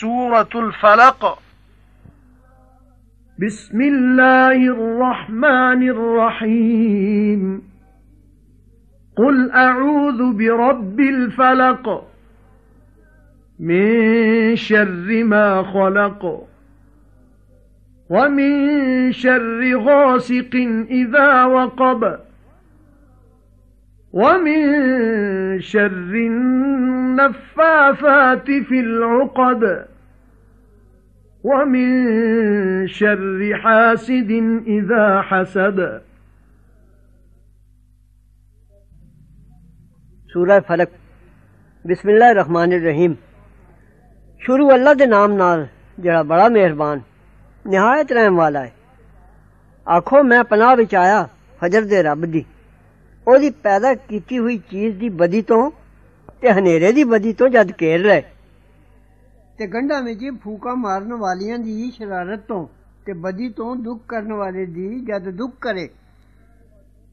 سورة الفلق. بسم الله الرحمن الرحيم. قل أعوذ برب الفلق من شر ما خلق ومن شر غاسق إذا وقب ومن شر النفاثات في العقد ومن شر حاسد إذا حسد. سورہ فلق بسم اللہ الرحمن الرحیم. شروع اللہ دے نام نال جڑا بڑا مہربان نہایت رحم والا ہے۔ آکھو میں پناہ وچ فجر دے رب دی۔ ਉਹਦੀ ਪੈਦਾ ਕੀਤੀ ਹੋਈ ਚੀਜ਼ ਦੀ ਬਦੀ ਤੋਂ ਤੇ ਹਨੇਰੇ ਦੀ ਬਦੀ ਤੋਂ ਜਦ ਕੇਰ ਲੈ ਤੇ ਗੰਢਾਂ ਵਿੱਚ ਫੂਕਾ ਮਾਰਨ ਵਾਲਿਆਂ ਦੀ ਸ਼ਰਾਰਤ ਤੋਂ ਤੇ ਬਦੀ ਤੋਂ ਦੁੱਖ ਕਰਨ ਵਾਲੇ ਦੀ ਜਦ ਦੁੱਖ ਕਰੇ।